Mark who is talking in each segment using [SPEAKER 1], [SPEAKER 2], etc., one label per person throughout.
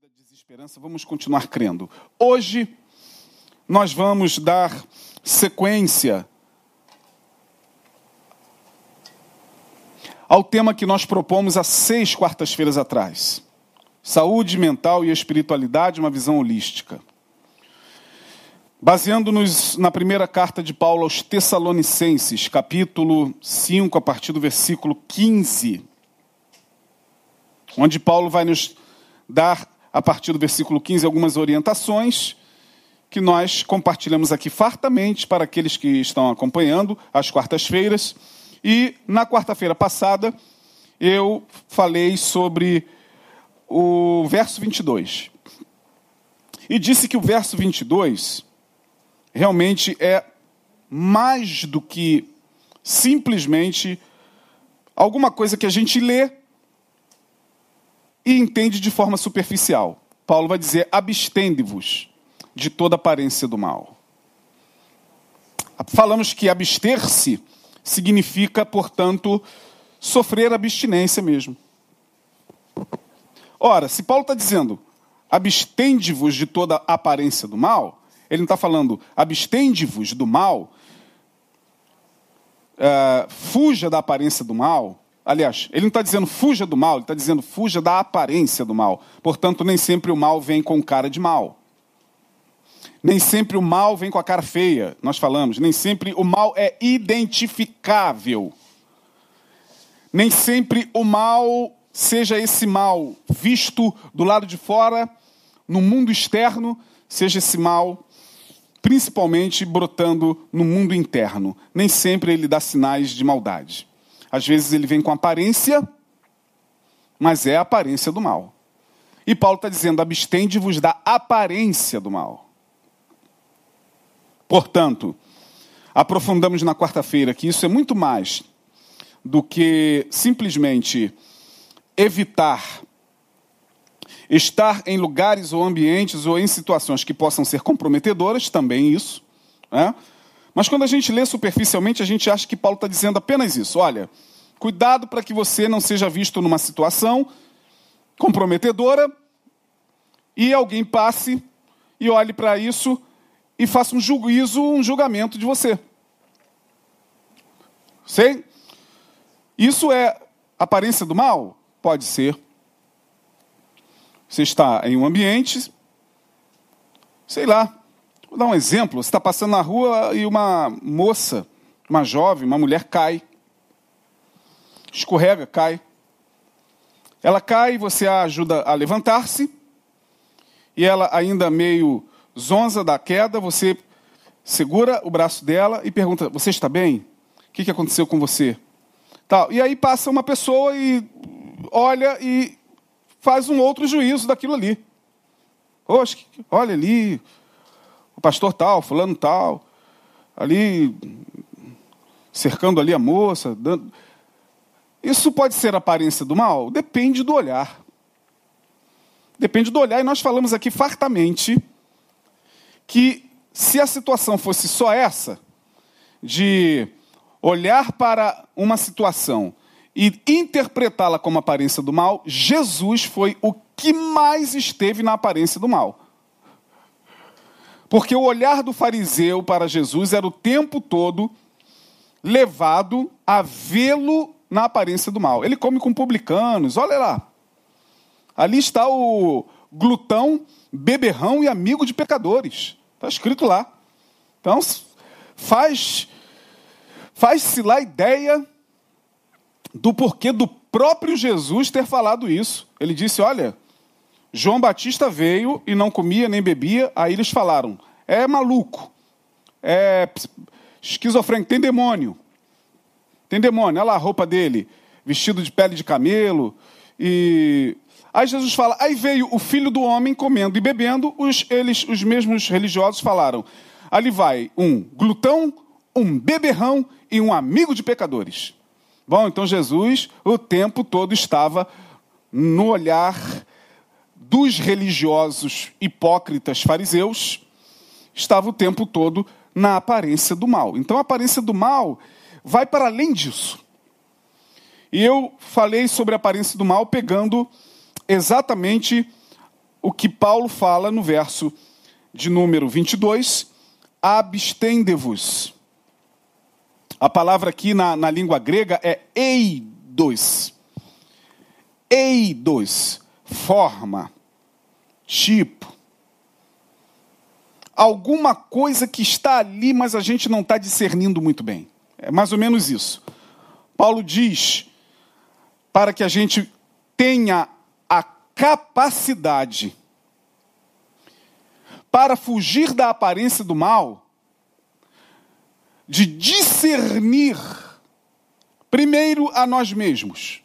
[SPEAKER 1] da desesperança, vamos continuar crendo. Hoje nós vamos dar sequência ao tema que nós propomos há seis quartas-feiras atrás: saúde mental e espiritualidade, uma visão holística. Baseando-nos na primeira carta de Paulo aos Tessalonicenses, capítulo 5, a partir do versículo 15, onde Paulo vai nos dar, a partir do versículo 15, algumas orientações que nós compartilhamos aqui fartamente para aqueles que estão acompanhando às quartas-feiras. E na quarta-feira passada eu falei sobre o verso 22. E disse que o verso 22 realmente é mais do que simplesmente alguma coisa que a gente lê e entende de forma superficial. Paulo vai dizer: abstende-vos de toda aparência do mal. Falamos que abster-se significa, portanto, sofrer abstinência mesmo. Ora, se Paulo está dizendo abstende-vos de toda aparência do mal, ele não está falando abstende-vos do mal, uh, fuja da aparência do mal. Aliás, ele não está dizendo fuja do mal, ele está dizendo fuja da aparência do mal. Portanto, nem sempre o mal vem com cara de mal. Nem sempre o mal vem com a cara feia, nós falamos. Nem sempre o mal é identificável. Nem sempre o mal seja esse mal visto do lado de fora, no mundo externo, seja esse mal principalmente brotando no mundo interno. Nem sempre ele dá sinais de maldade. Às vezes ele vem com aparência, mas é a aparência do mal. E Paulo está dizendo: abstende-vos da aparência do mal. Portanto, aprofundamos na quarta-feira que isso é muito mais do que simplesmente evitar Estar em lugares ou ambientes ou em situações que possam ser comprometedoras, também isso. Né? Mas quando a gente lê superficialmente, a gente acha que Paulo está dizendo apenas isso. Olha, cuidado para que você não seja visto numa situação comprometedora e alguém passe e olhe para isso e faça um juízo, um julgamento de você. Sei? Isso é aparência do mal? Pode ser. Você está em um ambiente, sei lá, vou dar um exemplo. Você está passando na rua e uma moça, uma jovem, uma mulher cai. Escorrega, cai. Ela cai, você a ajuda a levantar-se. E ela, ainda meio zonza da queda, você segura o braço dela e pergunta: Você está bem? O que aconteceu com você? Tal. E aí passa uma pessoa e olha e faz um outro juízo daquilo ali. Oxe, olha ali, pastor tal, fulano tal, ali cercando ali a moça. Dando... Isso pode ser aparência do mal? Depende do olhar. Depende do olhar, e nós falamos aqui fartamente que se a situação fosse só essa, de olhar para uma situação e interpretá-la como aparência do mal, Jesus foi o que mais esteve na aparência do mal. Porque o olhar do fariseu para Jesus era o tempo todo levado a vê-lo na aparência do mal. Ele come com publicanos, olha lá. Ali está o glutão, beberrão e amigo de pecadores. Está escrito lá. Então, faz faz-se lá ideia do porquê do próprio Jesus ter falado isso. Ele disse: Olha, João Batista veio e não comia nem bebia. Aí eles falaram: É maluco, é esquizofrênico, tem demônio. Tem demônio, olha lá a roupa dele, vestido de pele de camelo. E aí Jesus fala: Aí veio o filho do homem comendo e bebendo. Os, eles, os mesmos religiosos falaram: Ali vai um glutão, um beberrão e um amigo de pecadores. Bom, então Jesus o tempo todo estava no olhar dos religiosos hipócritas fariseus, estava o tempo todo na aparência do mal. Então a aparência do mal vai para além disso. E eu falei sobre a aparência do mal pegando exatamente o que Paulo fala no verso de número 22, abstende-vos. A palavra aqui na, na língua grega é eidos. Eidos, forma, tipo. Alguma coisa que está ali, mas a gente não está discernindo muito bem. É mais ou menos isso. Paulo diz para que a gente tenha a capacidade para fugir da aparência do mal, de discernir primeiro a nós mesmos.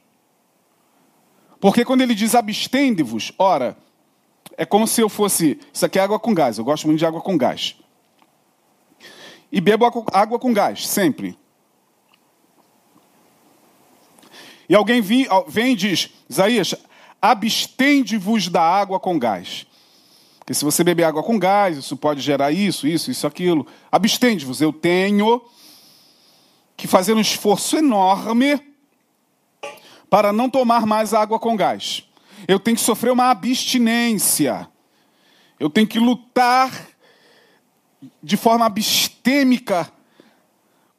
[SPEAKER 1] Porque quando ele diz abstende-vos, ora, é como se eu fosse. Isso aqui é água com gás, eu gosto muito de água com gás. E bebo água com gás, sempre. E alguém vem e diz: Isaías, abstende-vos da água com gás. Porque se você beber água com gás, isso pode gerar isso, isso, isso, aquilo. Abstende-vos. Eu tenho que fazer um esforço enorme para não tomar mais água com gás. Eu tenho que sofrer uma abstinência. Eu tenho que lutar de forma abstêmica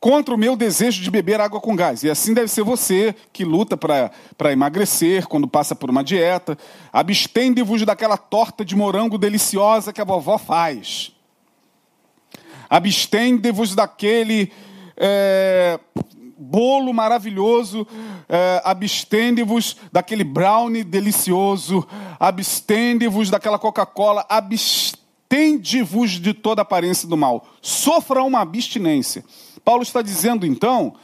[SPEAKER 1] contra o meu desejo de beber água com gás. E assim deve ser você que luta para emagrecer quando passa por uma dieta. Abstende-vos daquela torta de morango deliciosa que a vovó faz. Abstende-vos daquele é, bolo maravilhoso. É, abstende-vos daquele brownie delicioso. Abstende-vos daquela Coca-Cola. Abstende-vos de toda aparência do mal. Sofra uma abstinência. Paulo está dizendo então,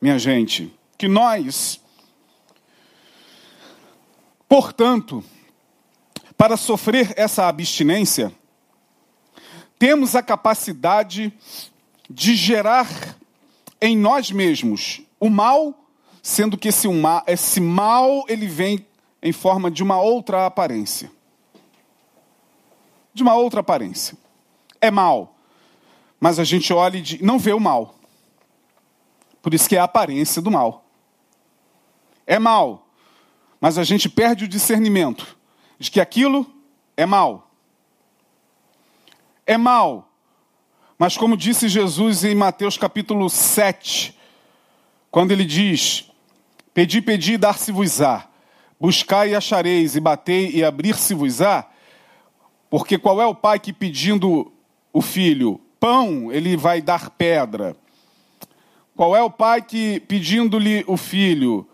[SPEAKER 1] minha gente, que nós, portanto, para sofrer essa abstinência, temos a capacidade de gerar em nós mesmos o mal, sendo que esse mal, esse mal ele vem em forma de uma outra aparência. De uma outra aparência. É mal, mas a gente olha e não vê o mal. Por isso que é a aparência do mal. É mal, mas a gente perde o discernimento de que aquilo é mal. É mal, mas como disse Jesus em Mateus capítulo 7, quando ele diz: Pedi, pedi, dar-se-vos-á, buscai e achareis, e batei e abrir-se-vos-á, porque qual é o pai que pedindo o filho pão, ele vai dar pedra? Qual é o pai que, pedindo-lhe o filho,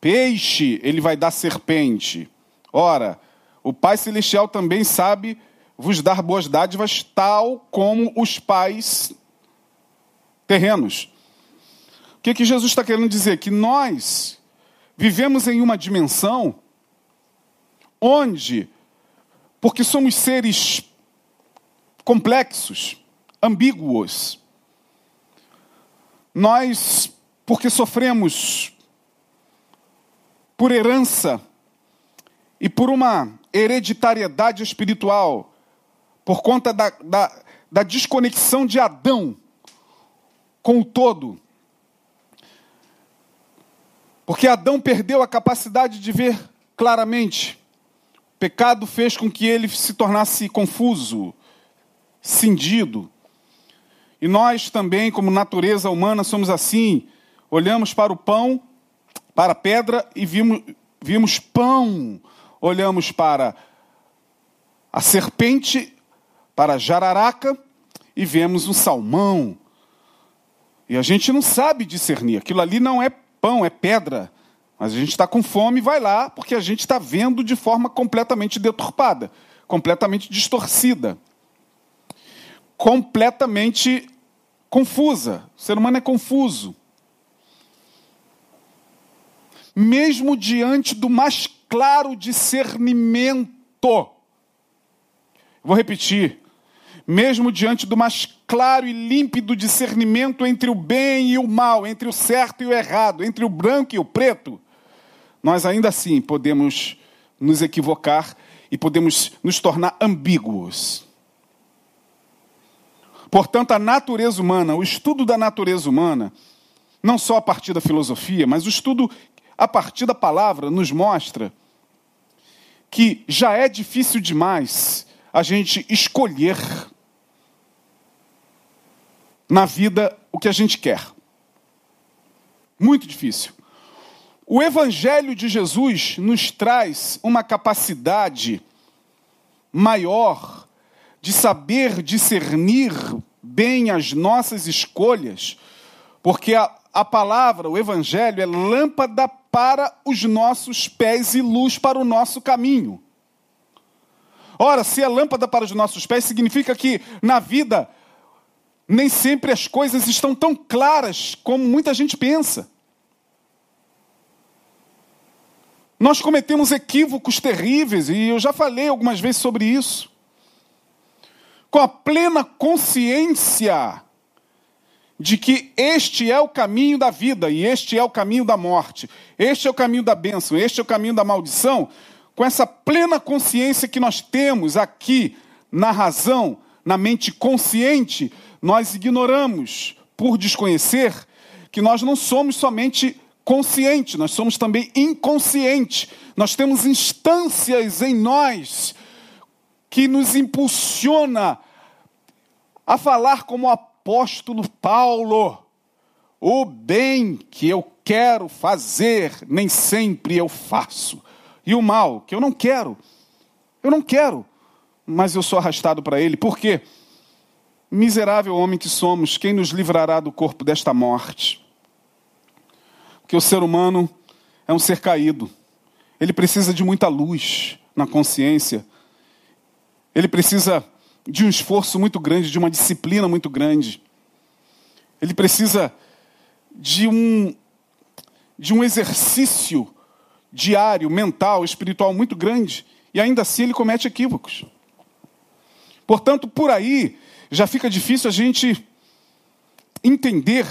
[SPEAKER 1] peixe, ele vai dar serpente? Ora, o Pai Celestial também sabe vos dar boas dádivas, tal como os pais terrenos. O que, que Jesus está querendo dizer? Que nós vivemos em uma dimensão onde, porque somos seres complexos, ambíguos, nós, porque sofremos por herança e por uma hereditariedade espiritual, por conta da, da, da desconexão de Adão com o todo. Porque Adão perdeu a capacidade de ver claramente. O pecado fez com que ele se tornasse confuso, cindido. E nós também, como natureza humana, somos assim. Olhamos para o pão, para a pedra e vimos, vimos pão. Olhamos para a serpente, para jararaca e vemos um salmão. E a gente não sabe discernir. Aquilo ali não é pão, é pedra. Mas a gente está com fome vai lá, porque a gente está vendo de forma completamente deturpada, completamente distorcida completamente confusa. O ser humano é confuso. Mesmo diante do mais claro discernimento. Vou repetir. Mesmo diante do mais claro e límpido discernimento entre o bem e o mal, entre o certo e o errado, entre o branco e o preto, nós ainda assim podemos nos equivocar e podemos nos tornar ambíguos. Portanto, a natureza humana, o estudo da natureza humana, não só a partir da filosofia, mas o estudo a partir da palavra, nos mostra que já é difícil demais a gente escolher na vida o que a gente quer. Muito difícil. O Evangelho de Jesus nos traz uma capacidade maior de saber discernir bem as nossas escolhas, porque a, a palavra, o Evangelho, é lâmpada para os nossos pés e luz para o nosso caminho. Ora, se é lâmpada para os nossos pés, significa que na vida nem sempre as coisas estão tão claras como muita gente pensa. Nós cometemos equívocos terríveis, e eu já falei algumas vezes sobre isso. Com a plena consciência de que este é o caminho da vida e este é o caminho da morte, este é o caminho da bênção, este é o caminho da maldição, com essa plena consciência que nós temos aqui na razão, na mente consciente, nós ignoramos, por desconhecer, que nós não somos somente conscientes, nós somos também inconscientes. Nós temos instâncias em nós que nos impulsiona a falar como o apóstolo Paulo. O bem que eu quero fazer, nem sempre eu faço. E o mal que eu não quero, eu não quero, mas eu sou arrastado para ele. Por quê? Miserável homem que somos, quem nos livrará do corpo desta morte? Porque o ser humano é um ser caído. Ele precisa de muita luz na consciência. Ele precisa de um esforço muito grande, de uma disciplina muito grande. Ele precisa de um de um exercício diário, mental, espiritual muito grande, e ainda assim ele comete equívocos. Portanto, por aí já fica difícil a gente entender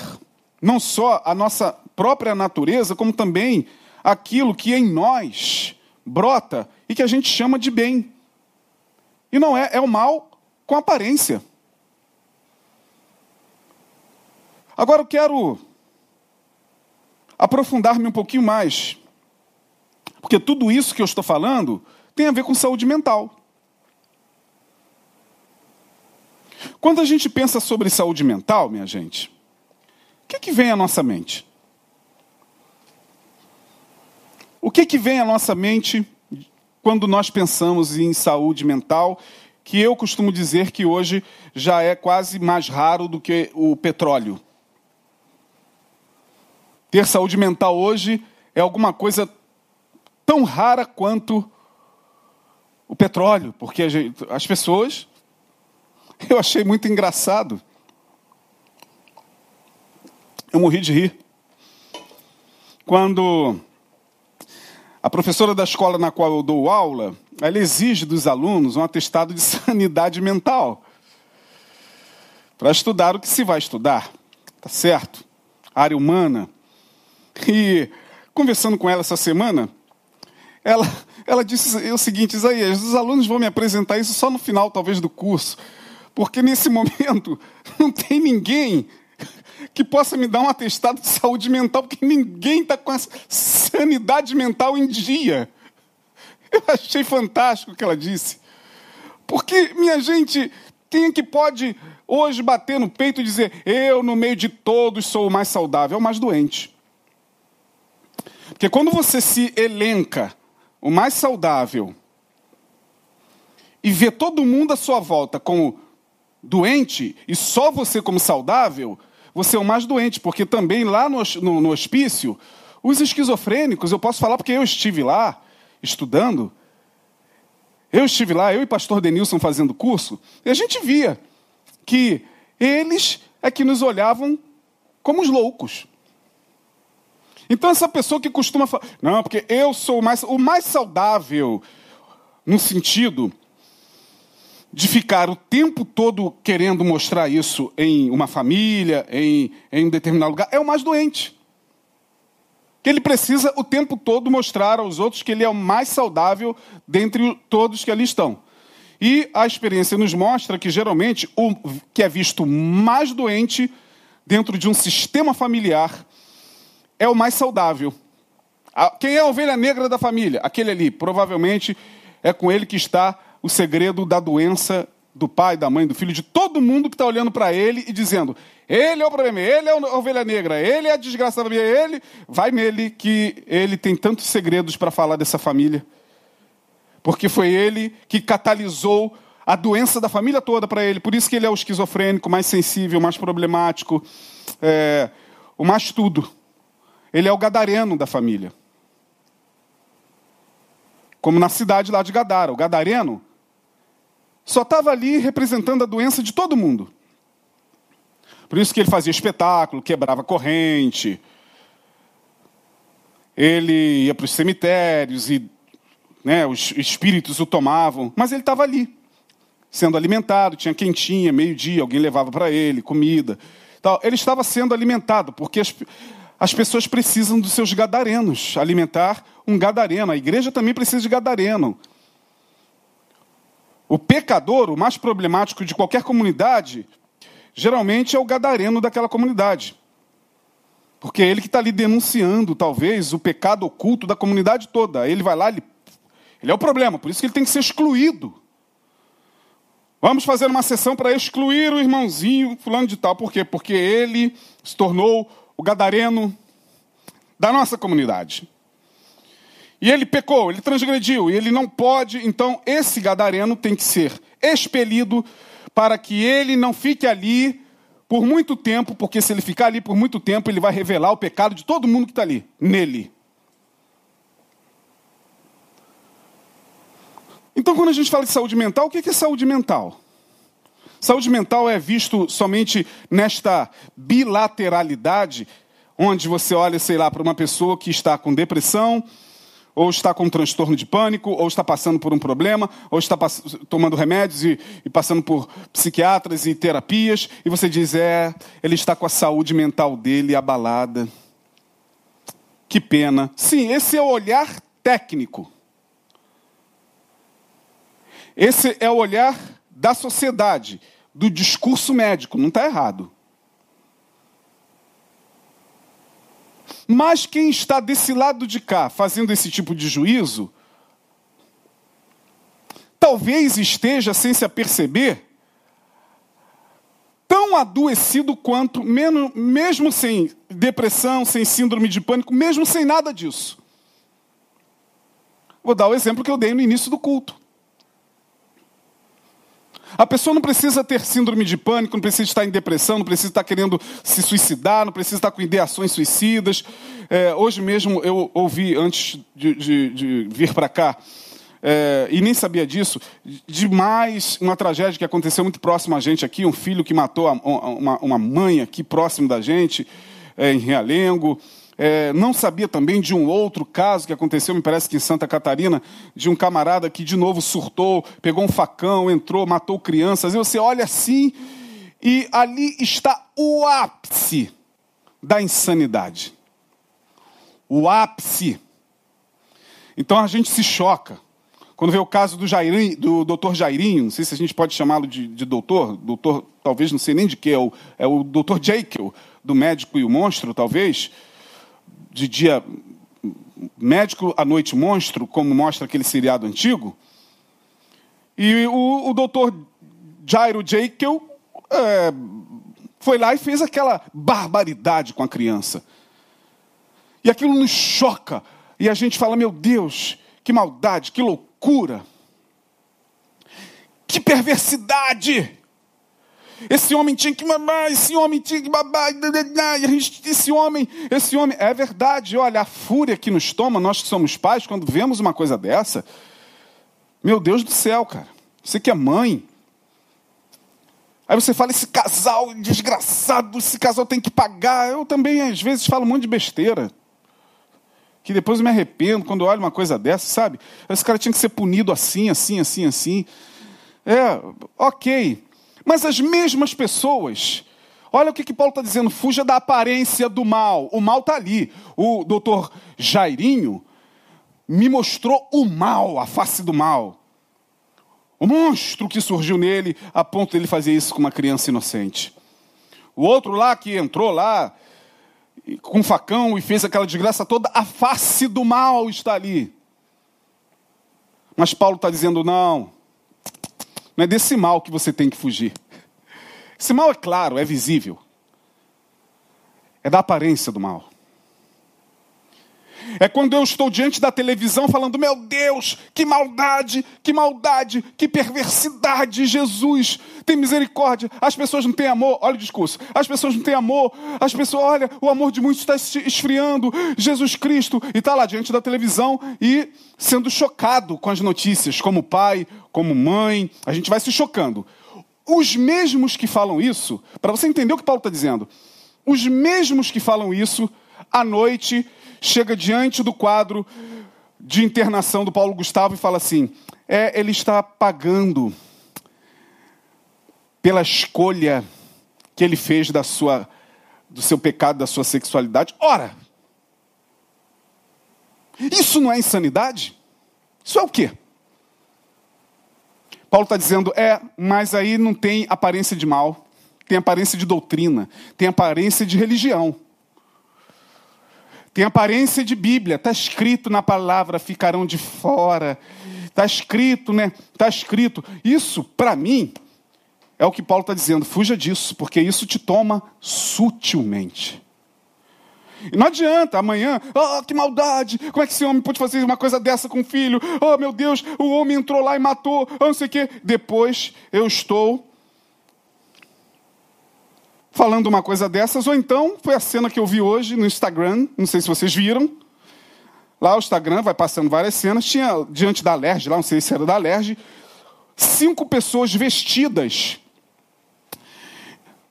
[SPEAKER 1] não só a nossa própria natureza, como também aquilo que em nós brota e que a gente chama de bem. E não é, é o mal com aparência. Agora eu quero aprofundar-me um pouquinho mais, porque tudo isso que eu estou falando tem a ver com saúde mental. Quando a gente pensa sobre saúde mental, minha gente, o que, que vem à nossa mente? O que, que vem à nossa mente quando nós pensamos em saúde mental, que eu costumo dizer que hoje já é quase mais raro do que o petróleo? Ter saúde mental hoje é alguma coisa tão rara quanto o petróleo, porque as pessoas eu achei muito engraçado. Eu morri de rir. Quando a professora da escola na qual eu dou aula, ela exige dos alunos um atestado de sanidade mental para estudar o que se vai estudar, tá certo? área humana. E conversando com ela essa semana, ela, ela disse o seguinte: Isaías, os alunos vão me apresentar isso só no final, talvez, do curso. Porque nesse momento não tem ninguém que possa me dar um atestado de saúde mental, porque ninguém está com essa sanidade mental em dia. Eu achei fantástico o que ela disse. Porque, minha gente, quem que pode hoje bater no peito e dizer: eu, no meio de todos, sou o mais saudável? É o mais doente. Porque quando você se elenca o mais saudável e vê todo mundo à sua volta como doente e só você como saudável, você é o mais doente, porque também lá no, no, no hospício, os esquizofrênicos, eu posso falar porque eu estive lá estudando, eu estive lá, eu e pastor Denilson fazendo curso, e a gente via que eles é que nos olhavam como os loucos. Então essa pessoa que costuma falar, não, porque eu sou o mais, o mais saudável, no sentido de ficar o tempo todo querendo mostrar isso em uma família, em, em um determinado lugar, é o mais doente. Que ele precisa o tempo todo mostrar aos outros que ele é o mais saudável dentre todos que ali estão. E a experiência nos mostra que geralmente o que é visto mais doente dentro de um sistema familiar é o mais saudável. Quem é a ovelha negra da família? Aquele ali, provavelmente é com ele que está o segredo da doença do pai, da mãe, do filho, de todo mundo que está olhando para ele e dizendo: ele é o problema, ele é a ovelha negra, ele é a desgraça da família, ele. Vai nele que ele tem tantos segredos para falar dessa família. Porque foi ele que catalisou a doença da família toda para ele. Por isso que ele é o esquizofrênico, mais sensível, mais problemático, é, o mais tudo. Ele é o gadareno da família. Como na cidade lá de Gadara. O gadareno só estava ali representando a doença de todo mundo. Por isso que ele fazia espetáculo, quebrava corrente. Ele ia para os cemitérios e né, os espíritos o tomavam. Mas ele estava ali, sendo alimentado, tinha quentinha, meio-dia, alguém levava para ele comida. Ele estava sendo alimentado, porque as, as pessoas precisam dos seus gadarenos, alimentar um gadareno. A igreja também precisa de gadareno. O pecador, o mais problemático de qualquer comunidade, geralmente é o gadareno daquela comunidade. Porque é ele que está ali denunciando, talvez, o pecado oculto da comunidade toda. Ele vai lá, ele, ele é o problema, por isso que ele tem que ser excluído. Vamos fazer uma sessão para excluir o irmãozinho fulano de tal. Por quê? Porque ele se tornou o gadareno da nossa comunidade. E ele pecou, ele transgrediu, e ele não pode, então esse gadareno tem que ser expelido para que ele não fique ali por muito tempo, porque se ele ficar ali por muito tempo, ele vai revelar o pecado de todo mundo que está ali, nele. Então, quando a gente fala de saúde mental, o que é saúde mental? Saúde mental é visto somente nesta bilateralidade, onde você olha, sei lá, para uma pessoa que está com depressão, ou está com um transtorno de pânico, ou está passando por um problema, ou está tomando remédios e, e, passando por psiquiatras e terapias, e você diz: é, ele está com a saúde mental dele abalada. Que pena. Sim, esse é o olhar técnico. Esse é o olhar da sociedade, do discurso médico, não está errado. Mas quem está desse lado de cá fazendo esse tipo de juízo, talvez esteja, sem se aperceber, tão adoecido quanto, mesmo sem depressão, sem síndrome de pânico, mesmo sem nada disso. Vou dar o exemplo que eu dei no início do culto. A pessoa não precisa ter síndrome de pânico, não precisa estar em depressão, não precisa estar querendo se suicidar, não precisa estar com ideações suicidas. É, hoje mesmo eu ouvi, antes de, de, de vir para cá, é, e nem sabia disso, de mais uma tragédia que aconteceu muito próximo a gente aqui, um filho que matou a, uma, uma, mãe aqui próximo da gente, é, em Realengo. É, não sabia também de um outro caso que aconteceu, me parece que em Santa Catarina, de um camarada que de novo surtou, pegou um facão, entrou, matou crianças. E você olha assim, e ali está o ápice da insanidade. O ápice. Então a gente se choca. Quando vê o caso do, Jairinho, do doutor Jairinho, não sei se a gente pode chamá-lo de, de, doutor, doutor, talvez não sei nem de que, é o, é o doutor Jekyll, do médico e o monstro, talvez de dia médico, à noite monstro, como mostra aquele seriado antigo. E o, o doutor Jairo Jekyll é, foi lá e fez aquela barbaridade com a criança. E aquilo nos choca. E a gente fala: meu Deus, que maldade, que loucura, que perversidade. Esse homem tinha que mamar, esse homem tinha que babar, esse homem, esse homem. É verdade, olha, a fúria que nos toma, nós que somos pais, quando vemos uma coisa dessa. Meu Deus do céu, cara. Você que é mãe. Aí você fala, esse casal desgraçado, esse casal tem que pagar. Eu também, às vezes, falo um monte de besteira. Que depois eu me arrependo quando olho uma coisa dessa, sabe? Esse cara tinha que ser punido assim, assim, assim, assim. É, ok. Mas as mesmas pessoas, olha o que, que Paulo está dizendo: fuja da aparência do mal. O mal está ali. O doutor Jairinho me mostrou o mal, a face do mal. O monstro que surgiu nele a ponto de ele fazer isso com uma criança inocente. O outro lá que entrou lá com um facão e fez aquela desgraça toda, a face do mal está ali. Mas Paulo está dizendo: não, não é desse mal que você tem que fugir. Esse mal é claro, é visível. É da aparência do mal. É quando eu estou diante da televisão falando: Meu Deus, que maldade, que maldade, que perversidade, Jesus, tem misericórdia. As pessoas não têm amor, olha o discurso. As pessoas não têm amor, as pessoas, olha, o amor de muitos está esfriando. Jesus Cristo, e está lá diante da televisão e sendo chocado com as notícias, como pai, como mãe, a gente vai se chocando. Os mesmos que falam isso, para você entender o que Paulo está dizendo, os mesmos que falam isso, à noite chega diante do quadro de internação do Paulo Gustavo e fala assim: é, ele está pagando pela escolha que ele fez da sua, do seu pecado, da sua sexualidade. Ora, isso não é insanidade? Isso é o quê? Paulo está dizendo, é, mas aí não tem aparência de mal, tem aparência de doutrina, tem aparência de religião. Tem aparência de Bíblia, está escrito na palavra, ficarão de fora. Está escrito, né? Está escrito. Isso, para mim, é o que Paulo está dizendo. Fuja disso, porque isso te toma sutilmente. E não adianta amanhã, oh, que maldade, como é que esse homem pode fazer uma coisa dessa com o filho? Oh, meu Deus, o homem entrou lá e matou, oh, não sei o quê. Depois eu estou falando uma coisa dessas, ou então foi a cena que eu vi hoje no Instagram, não sei se vocês viram. Lá o Instagram vai passando várias cenas, tinha diante da Lerge, lá não sei se era da Lerge, cinco pessoas vestidas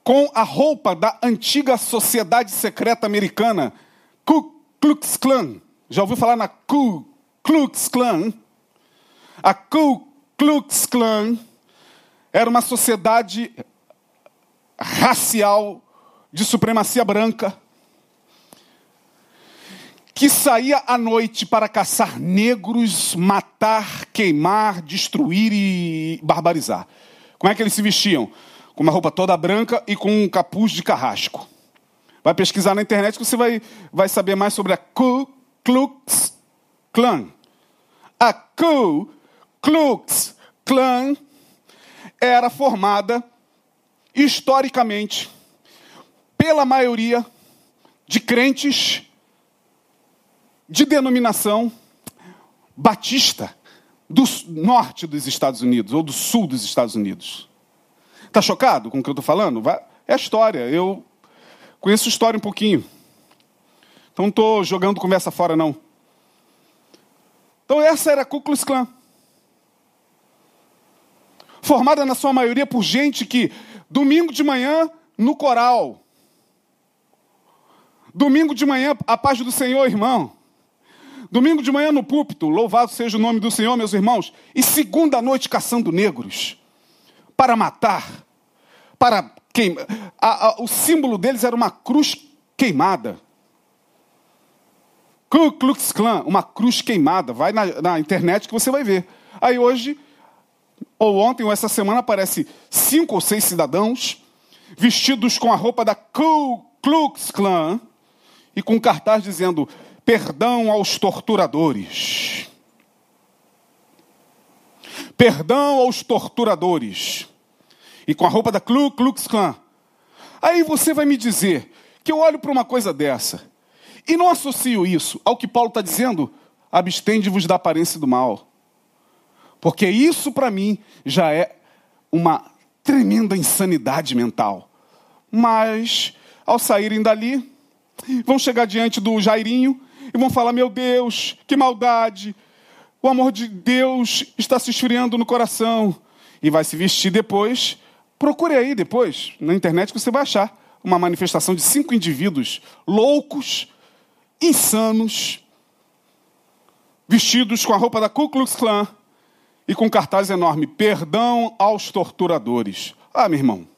[SPEAKER 1] com a roupa da antiga sociedade secreta americana, Ku Klux Klan. Já ouviu falar na Ku Klux Klan? A Ku Klux Klan era uma sociedade racial de supremacia branca, que saía à noite para caçar negros, matar, queimar, destruir e barbarizar. Como é que eles se vestiam? Com uma roupa toda branca e com um capuz de carrasco. Vai pesquisar na internet que você vai, vai saber mais sobre a Ku Klux Klan. A Ku Klux Klan era formada historicamente, pela maioria de crentes de denominação batista do norte dos Estados Unidos ou do sul dos Estados Unidos. Está chocado com o que eu estou falando? É história. Eu conheço história um pouquinho. Então não estou jogando conversa fora, não. Então essa era a Ku Klux Klan. Formada na sua maioria por gente que Domingo de manhã, no coral. Domingo de manhã, a paz do Senhor, irmão. Domingo de manhã no púlpito, louvado seja o nome do Senhor, meus irmãos. E segunda noite caçando negros para matar, para queimar. o símbolo deles era uma cruz queimada. Ku Klux Klan, uma cruz queimada. Vai na, na internet que você vai ver. Aí hoje ou ontem ou essa semana aparece cinco ou seis cidadãos vestidos com a roupa da Ku Klux Klan e com um cartaz dizendo perdão aos torturadores. Perdão aos torturadores. E com a roupa da Ku Klux Klan. Aí você vai me dizer que eu olho para uma coisa dessa e não associo isso ao que Paulo está dizendo, abstende-vos da aparência do mal. Porque isso para mim já é uma tremenda insanidade mental. Mas, ao saírem dali, vão chegar diante do Jairinho e vão falar: Meu Deus, que maldade! O amor de Deus está se esfriando no coração. E vai se vestir depois. Procure aí depois, na internet, que você vai achar uma manifestação de cinco indivíduos loucos, insanos, vestidos com a roupa da Ku Klux Klan, e com cartaz enorme: Perdão aos torturadores. Ah, meu irmão.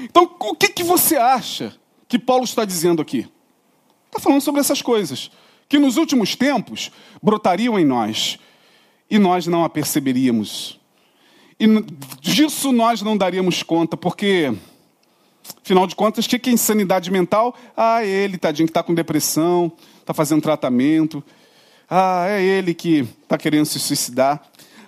[SPEAKER 1] Então, o que, que você acha que Paulo está dizendo aqui? Está falando sobre essas coisas que nos últimos tempos brotariam em nós e nós não a perceberíamos. E disso nós não daríamos conta, porque, afinal de contas, o que é insanidade mental? Ah, ele, tadinho, que está com depressão, está fazendo tratamento Ah, é ele que está querendo se suicidar.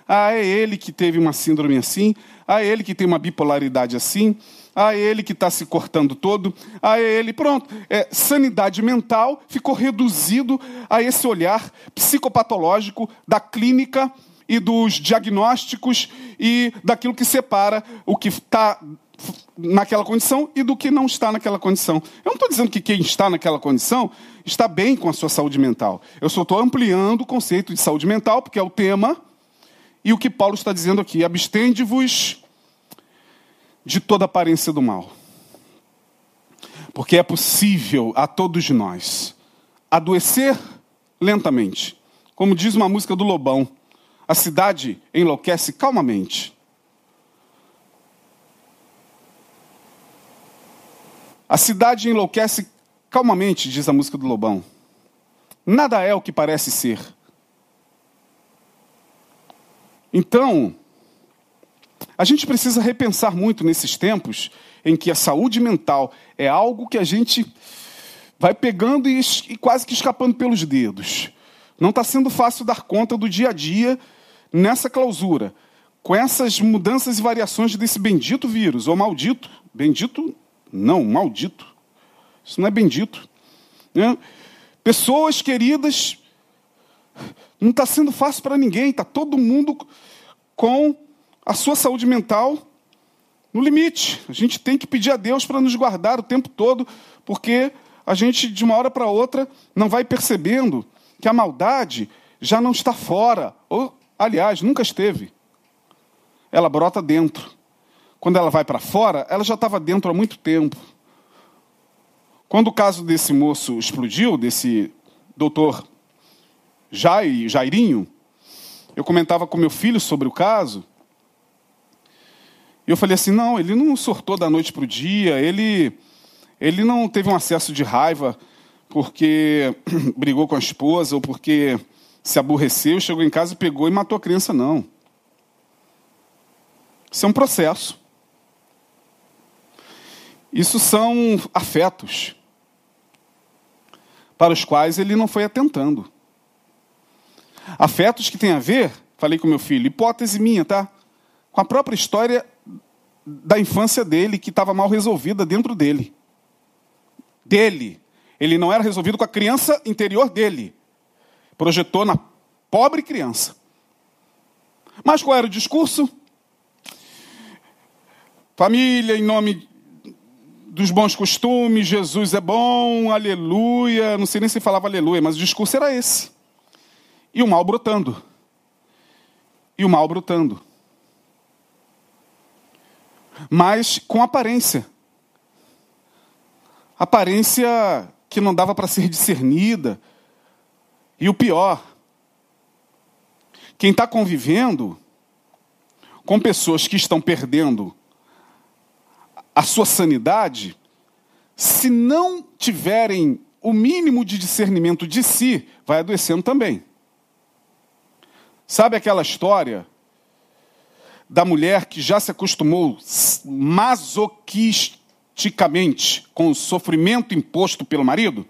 [SPEAKER 1] Ah, é ele que teve uma síndrome assim. Ah, é ele que tem uma bipolaridade assim. Ah, é ele que está se cortando todo. Ah, é ele. Pronto. É, sanidade mental ficou reduzido a esse olhar psicopatológico da clínica e dos diagnósticos e daquilo que separa o que está naquela condição e do que não está naquela condição. Eu não estou dizendo que quem está naquela condição está bem com a sua saúde mental. Eu só estou ampliando o conceito de saúde mental, porque é o tema, e o que Paulo está dizendo aqui: abstende-vos de toda aparência do mal. Porque é possível a todos nós adoecer lentamente. Como diz uma música do Lobão, a cidade enlouquece calmamente. A cidade enlouquece calmamente, diz a música do Lobão. Nada é o que parece ser. Então, a gente precisa repensar muito nesses tempos em que a saúde mental é algo que a gente vai pegando e, e quase que escapando pelos dedos. Não está sendo fácil dar conta do dia a dia nessa clausura, com essas mudanças e variações desse bendito vírus, ou maldito. Bendito não, maldito. Isso não é bendito. Né? Pessoas queridas, não está sendo fácil para ninguém, está todo mundo com a sua saúde mental no limite. A gente tem que pedir a Deus para nos guardar o tempo todo, porque a gente, de uma hora para outra, não vai percebendo que a maldade já não está fora, ou, aliás, nunca esteve. Ela brota dentro. Quando ela vai para fora, ela já estava dentro há muito tempo. Quando o caso desse moço explodiu, desse doutor Jai, Jairinho, eu comentava com meu filho sobre o caso. E eu falei assim: não, ele não sortou da noite para o dia, ele, ele não teve um acesso de raiva porque brigou com a esposa ou porque se aborreceu, chegou em casa, pegou e matou a criança, não. Isso é um processo. Isso são afetos para os quais ele não foi atentando. Afetos que têm a ver, falei com meu filho, hipótese minha, tá? Com a própria história da infância dele, que estava mal resolvida dentro dele. Dele. Ele não era resolvido com a criança interior dele. Projetou na pobre criança. Mas qual era o discurso? Família, em nome dos bons costumes, Jesus é bom, aleluia. Não sei nem se falava aleluia, mas o discurso era esse. E o mal brotando. E o mal brotando. Mas com aparência. Aparência que não dava para ser discernida. E o pior, quem está convivendo com pessoas que estão perdendo a sua sanidade, se não tiverem o mínimo de discernimento de si, vai adoecendo também. Sabe aquela história da mulher que já se acostumou masoquisticamente com o sofrimento imposto pelo marido?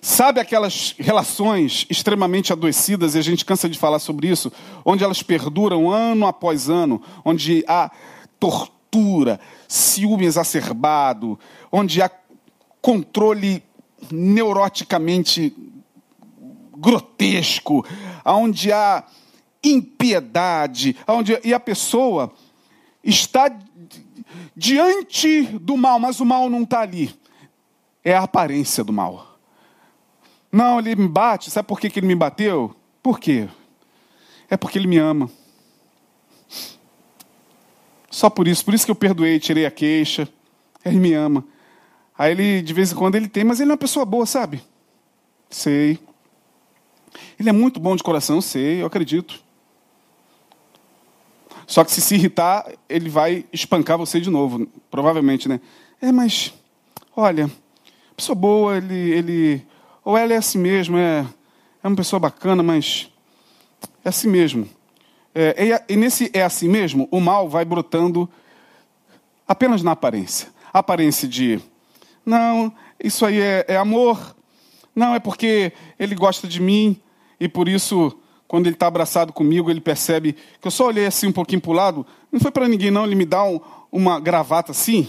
[SPEAKER 1] Sabe aquelas relações extremamente adoecidas, e a gente cansa de falar sobre isso, onde elas perduram ano após ano, onde há tortura, ciúme exacerbado, onde há controle neuroticamente grotesco, onde há impiedade, onde e a pessoa está diante do mal, mas o mal não está ali. É a aparência do mal. Não, ele me bate. Sabe por que, que ele me bateu? Por quê? É porque ele me ama. Só por isso. Por isso que eu perdoei, tirei a queixa. Ele me ama. Aí ele, de vez em quando, ele tem, mas ele é uma pessoa boa, sabe? Sei. Ele é muito bom de coração, sei, eu acredito. Só que se se irritar, ele vai espancar você de novo, provavelmente, né? É, mas, olha, pessoa boa, ele, ele ou ela é assim mesmo, é, é uma pessoa bacana, mas é assim mesmo. É, e nesse é assim mesmo, o mal vai brotando apenas na aparência. A aparência de Não, isso aí é, é amor. Não, é porque ele gosta de mim e por isso, quando ele está abraçado comigo, ele percebe que eu só olhei assim um pouquinho para o lado. Não foi para ninguém, não. Ele me dá um, uma gravata assim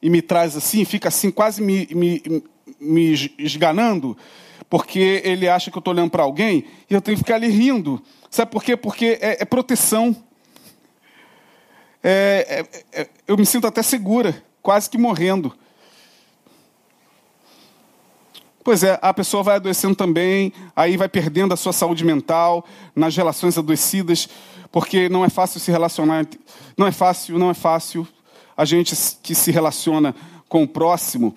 [SPEAKER 1] e me traz assim, fica assim, quase me, me, me esganando, porque ele acha que eu estou olhando para alguém e eu tenho que ficar ali rindo. Sabe por quê? Porque é, é proteção. É, é, é, eu me sinto até segura, quase que morrendo. Pois é, a pessoa vai adoecendo também, aí vai perdendo a sua saúde mental nas relações adoecidas, porque não é fácil se relacionar. Não é fácil, não é fácil. A gente que se relaciona com o próximo,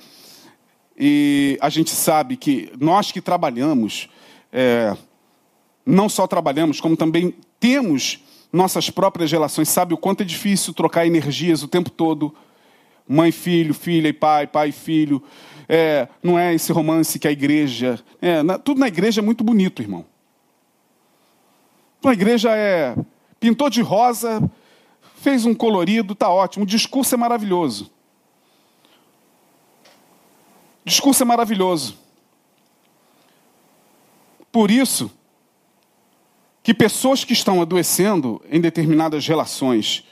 [SPEAKER 1] e a gente sabe que nós que trabalhamos, é, não só trabalhamos, como também temos nossas próprias relações, sabe o quanto é difícil trocar energias o tempo todo. Mãe, filho, filha e pai, pai e filho. É, não é esse romance que a igreja. É, na, tudo na igreja é muito bonito, irmão. Na igreja é. Pintou de rosa, fez um colorido, tá ótimo. O discurso é maravilhoso. O discurso é maravilhoso. Por isso, que pessoas que estão adoecendo em determinadas relações,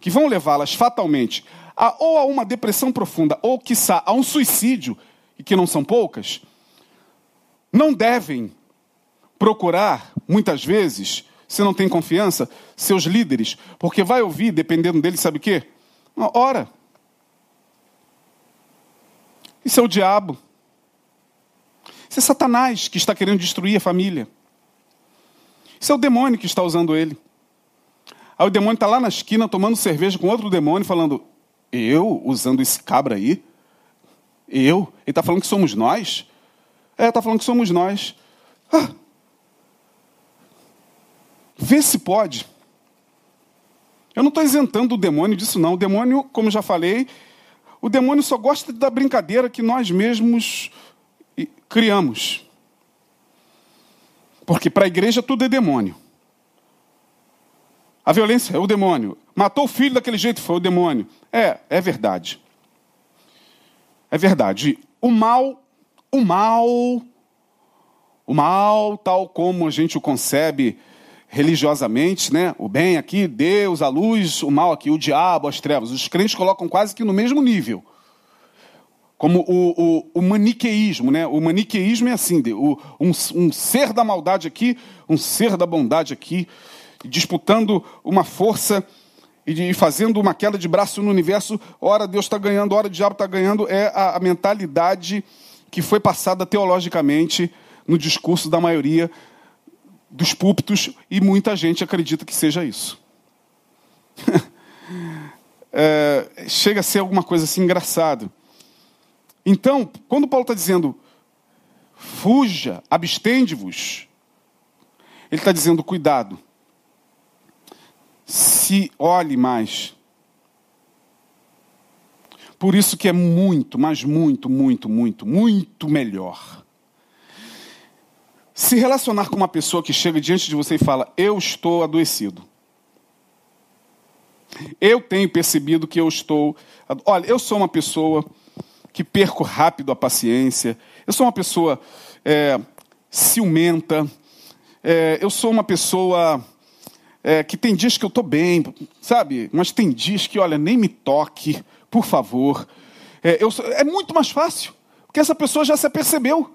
[SPEAKER 1] que vão levá-las fatalmente a, ou a uma depressão profunda, ou, quiçá, a um suicídio, e que não são poucas, não devem procurar, muitas vezes, se não tem confiança, seus líderes, porque vai ouvir, dependendo deles, sabe o quê? Ora. Isso é o diabo. Isso é Satanás que está querendo destruir a família. Isso é o demônio que está usando ele. Aí o demônio está lá na esquina tomando cerveja com outro demônio, falando: Eu usando esse cabra aí? Eu? Ele está falando que somos nós? É, está falando que somos nós. Ah. Vê se pode. Eu não estou isentando o demônio disso, não. O demônio, como já falei, o demônio só gosta da brincadeira que nós mesmos criamos. Porque para a igreja tudo é demônio. A violência é o demônio. Matou o filho daquele jeito, foi o demônio. É, é verdade. É verdade. O mal, o mal, o mal, tal como a gente o concebe religiosamente, né? O bem aqui, Deus, a luz, o mal aqui, o diabo, as trevas. Os crentes colocam quase que no mesmo nível como o, o, o, maniqueísmo, né? O maniqueísmo é assim, o, um, um, ser da maldade aqui, um ser da bondade aqui, disputando uma força e fazendo uma queda de braço no universo. Ora Deus está ganhando, ora o diabo está ganhando. É a, a mentalidade que foi passada teologicamente no discurso da maioria dos púlpitos e muita gente acredita que seja isso. é, chega a ser alguma coisa assim engraçado. Então, quando Paulo está dizendo fuja, abstende-vos, ele está dizendo cuidado. Se olhe mais. Por isso que é muito, mas muito, muito, muito, muito melhor. Se relacionar com uma pessoa que chega diante de você e fala: Eu estou adoecido. Eu tenho percebido que eu estou. Olha, eu sou uma pessoa que perco rápido a paciência. Eu sou uma pessoa é, ciumenta. É, eu sou uma pessoa é, que tem dias que eu estou bem, sabe? Mas tem dias que, olha, nem me toque, por favor. É, eu, é muito mais fácil, porque essa pessoa já se apercebeu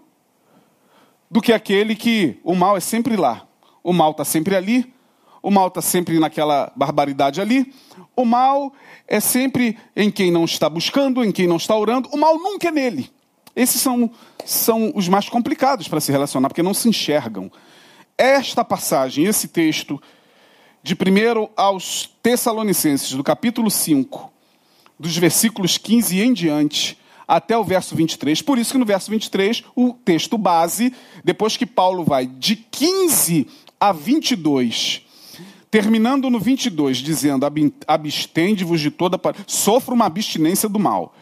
[SPEAKER 1] do que aquele que o mal é sempre lá. O mal está sempre ali, o mal está sempre naquela barbaridade ali. O mal é sempre em quem não está buscando, em quem não está orando. O mal nunca é nele. Esses são, são os mais complicados para se relacionar, porque não se enxergam. Esta passagem, esse texto, de 1 aos Tessalonicenses, do capítulo 5, dos versículos 15 em diante, até o verso 23. Por isso que no verso 23, o texto base, depois que Paulo vai de 15 a 22, Terminando no 22, dizendo: abstende-vos de toda. Sofra uma abstinência do mal.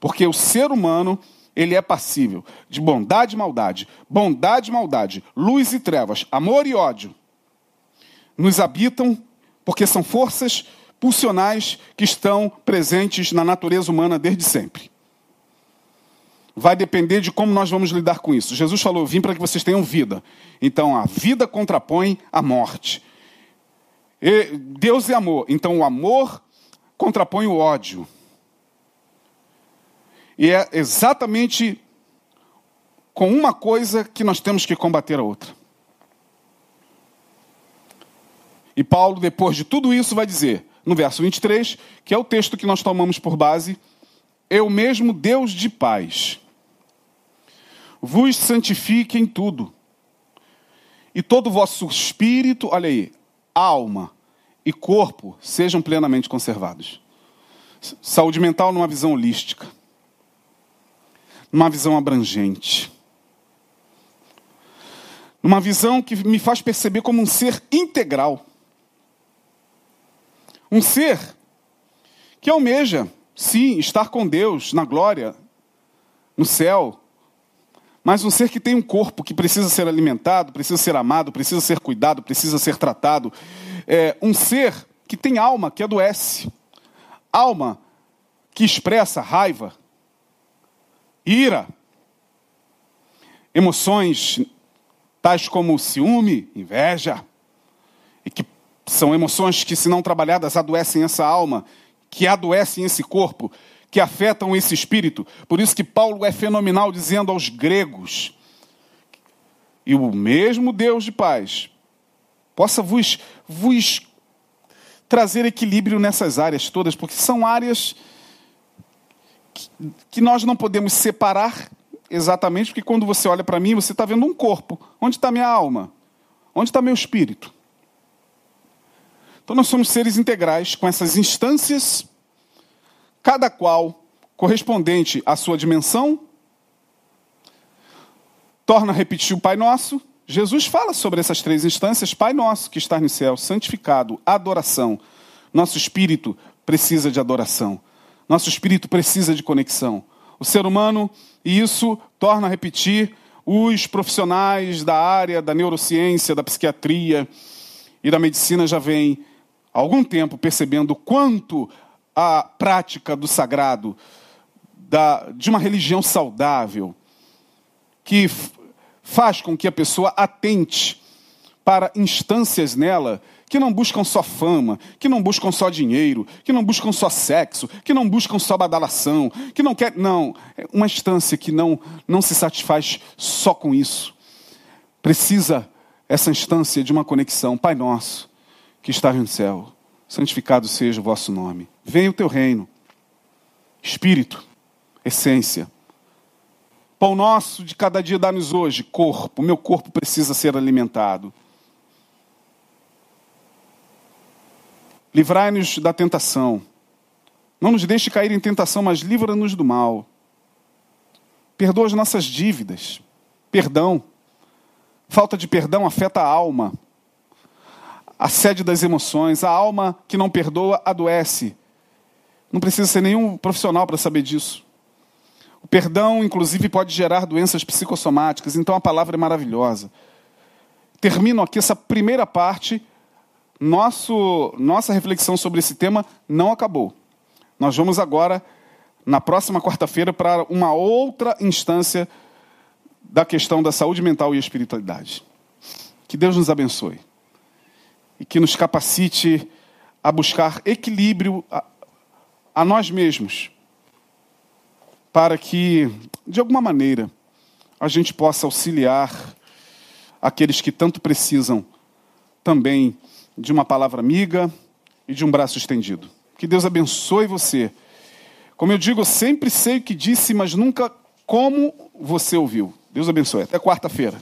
[SPEAKER 1] Porque o ser humano, ele é passível de bondade e maldade, bondade e maldade, luz e trevas, amor e ódio. Nos habitam porque são forças pulsionais que estão presentes na natureza humana desde sempre. Vai depender de como nós vamos lidar com isso. Jesus falou: vim para que vocês tenham vida. Então a vida contrapõe a morte. E Deus é amor, então o amor contrapõe o ódio. E é exatamente com uma coisa que nós temos que combater a outra. E Paulo, depois de tudo isso, vai dizer, no verso 23, que é o texto que nós tomamos por base: Eu mesmo, Deus de paz, vos santifique em tudo, e todo o vosso espírito, olha aí, alma e corpo sejam plenamente conservados. Saúde mental numa visão holística, numa visão abrangente, numa visão que me faz perceber como um ser integral. Um ser que almeja, sim, estar com Deus na glória, no céu, mas um ser que tem um corpo que precisa ser alimentado, precisa ser amado, precisa ser cuidado, precisa ser tratado. É, um ser que tem alma, que adoece. Alma que expressa raiva, ira, emoções tais como ciúme, inveja, e que são emoções que, se não trabalhadas, adoecem essa alma, que adoecem esse corpo, que afetam esse espírito. Por isso que Paulo é fenomenal dizendo aos gregos: e o mesmo Deus de paz possa vos, vos trazer equilíbrio nessas áreas todas, porque são áreas que, que nós não podemos separar exatamente, porque quando você olha para mim, você está vendo um corpo. Onde está minha alma? Onde está meu espírito? Então nós somos seres integrais com essas instâncias cada qual correspondente à sua dimensão. Torna a repetir o Pai Nosso. Jesus fala sobre essas três instâncias: Pai Nosso que está no céu, santificado, adoração. Nosso espírito precisa de adoração. Nosso espírito precisa de conexão. O ser humano, e isso torna a repetir, os profissionais da área da neurociência, da psiquiatria e da medicina já vêm há algum tempo percebendo quanto a prática do sagrado, da, de uma religião saudável, que faz com que a pessoa atente para instâncias nela que não buscam só fama, que não buscam só dinheiro, que não buscam só sexo, que não buscam só badalação, que não quer. Não, é uma instância que não, não se satisfaz só com isso. Precisa essa instância de uma conexão. Pai nosso, que estás no céu, santificado seja o vosso nome. Venha o teu reino. Espírito, essência. Pão nosso de cada dia dá-nos hoje, corpo. Meu corpo precisa ser alimentado. Livrai-nos da tentação. Não nos deixe cair em tentação, mas livra-nos do mal. Perdoa as nossas dívidas. Perdão. Falta de perdão afeta a alma a sede das emoções. A alma que não perdoa adoece. Não precisa ser nenhum profissional para saber disso. O perdão, inclusive, pode gerar doenças psicossomáticas, então a palavra é maravilhosa. Termino aqui essa primeira parte. Nosso, nossa reflexão sobre esse tema não acabou. Nós vamos agora, na próxima quarta-feira, para uma outra instância da questão da saúde mental e espiritualidade. Que Deus nos abençoe e que nos capacite a buscar equilíbrio a nós mesmos, para que, de alguma maneira, a gente possa auxiliar aqueles que tanto precisam também de uma palavra amiga e de um braço estendido. Que Deus abençoe você. Como eu digo, eu sempre sei o que disse, mas nunca como você ouviu. Deus abençoe. Até quarta-feira.